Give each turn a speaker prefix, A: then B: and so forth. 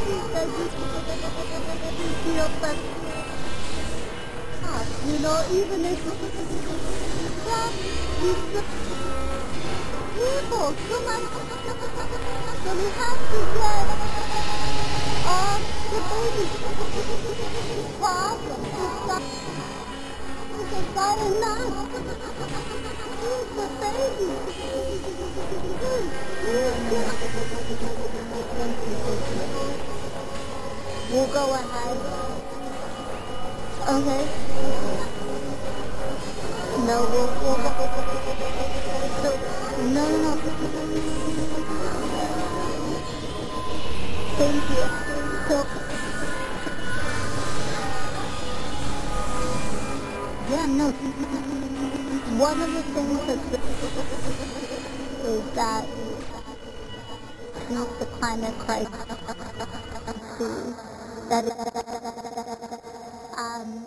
A: you you. know, even if that is the people so we have to get uh, the baby problem to stop because that is not the baby We'll go ahead. Okay. No, we'll, we'll go. So, no, no, no. Thank you. So, yeah, no. One of the things that's is that not the climate crisis that um,